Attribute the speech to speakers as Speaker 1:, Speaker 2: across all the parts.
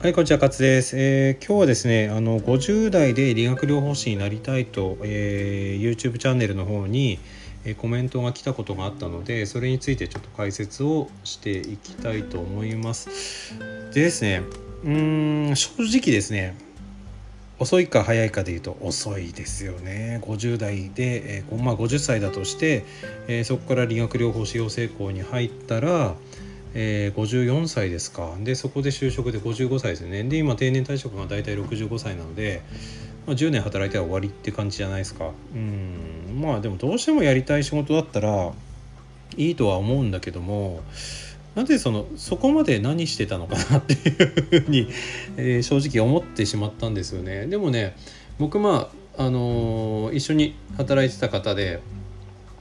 Speaker 1: はい、こんにちは、勝です。えー今日はですね、あの50代で理学療法士になりたいと、えー YouTube チャンネルの方に、えーコメントが来たことがあったので、それについてちょっと解説をしていきたいと思います。でですね、うん、正直ですね、遅いか早いかで言うと遅いですよね50代で、えーまあ、50歳だとして、えそこから理学療法士養成校に入ったら、えー54歳ですか。でそこで就職で55歳ですよね。で今定年退職が大体65歳なので、まあ、10年働いては終わりって感じじゃないですか。うん。まあでもどうしてもやりたい仕事だったらいいとは思うんだけどもなんでそのそこまで何してたのかなっていうふうに、えー正直思ってしまったんですよね。でもね僕まああのー一緒に働いてた方で、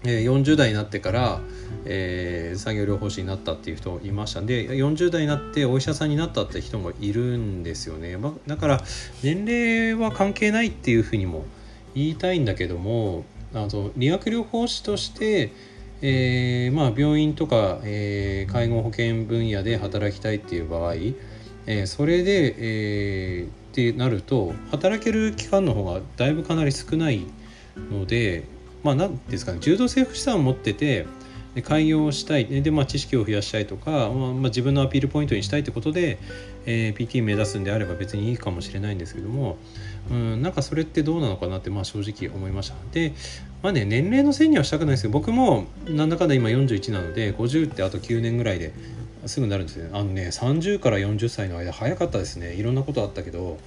Speaker 1: え40代になってから、えー産業療法士になったっていう人いました。んで40代になってお医者さんになったって人もいるんですよね、まだから年齢は関係ないっていうふうにも言いたいんだけどもあの理学療法士としてえーまあ、病院とか、えー介護保険分野で働きたいっていう場合、えーそれで、えーってなると働ける期間の方がだいぶかなり少ないのでまあ何ですかね柔道整復師さんを持っててで開業したいで、まあ、知識を増やしたいとか、まあまあ、自分のアピールポイントにしたいってことで、えー PT 目指すんであれば別にいいかもしれないんですけども、うん、なんかそれってどうなのかなってまあ正直思いました。でまあね年齢のせいにはしたくないですけど僕もなんだかんだ今41なので50ってあと9年ぐらいですぐなるんですねあのね30から40歳の間早かったですねいろんなことあったけど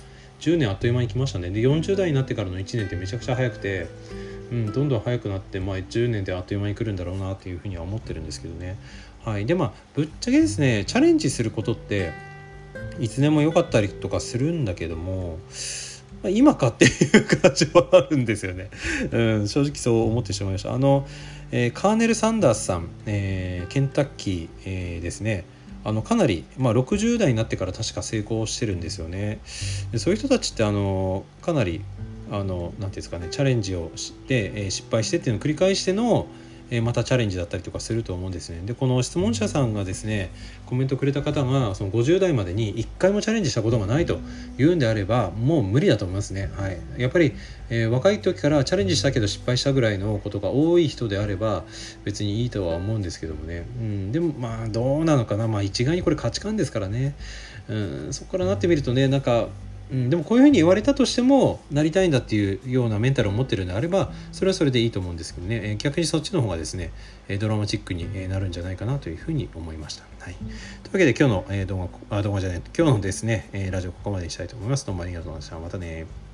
Speaker 1: 10年あっという間に来ましたねで40代になってからの1年ってめちゃくちゃ早くて、うん、どんどん早くなって、まあ、10年であっという間に来るんだろうなっていうふうには思ってるんですけどねはいでまあぶっちゃけですねチャレンジすることっていつでも良かったりとかするんだけどもま今かっていう感じはあるんですよね。うん、正直そう思ってしまいました。あの、えーカーネル・サンダースさん、えーケンタッキー、えーですね。あのかなり、まあ、60代になってから確か成功してるんですよね。でそういう人たちってあのかなりあのなんていうんですかねチャレンジをして、えー失敗してっていうのを繰り返しての、えまたチャレンジだったりとかすると思うんですね。でこの質問者さんがですねコメントくれた方がその50代までに1回もチャレンジしたことがないと言うんであればもう無理だと思いますね。はい、やっぱり、えー若い時からチャレンジしたけど失敗したぐらいのことが多い人であれば別にいいとは思うんですけどもね、うん、でもまあどうなのかな、まあ、一概にこれ価値観ですからね、うん、そこからなってみるとねなんかうん、でもこういうふうに言われたとしてもなりたいんだっていうようなメンタルを持ってるのであればそれはそれでいいと思うんですけどね、え逆にそっちの方がですねえドラマチックになるんじゃないかなというふうに思いました。はい、というわけで今日の、え動画あ動画じゃない今日のですね、えラジオここまでにしたいと思います。どうもありがとうございました。またね。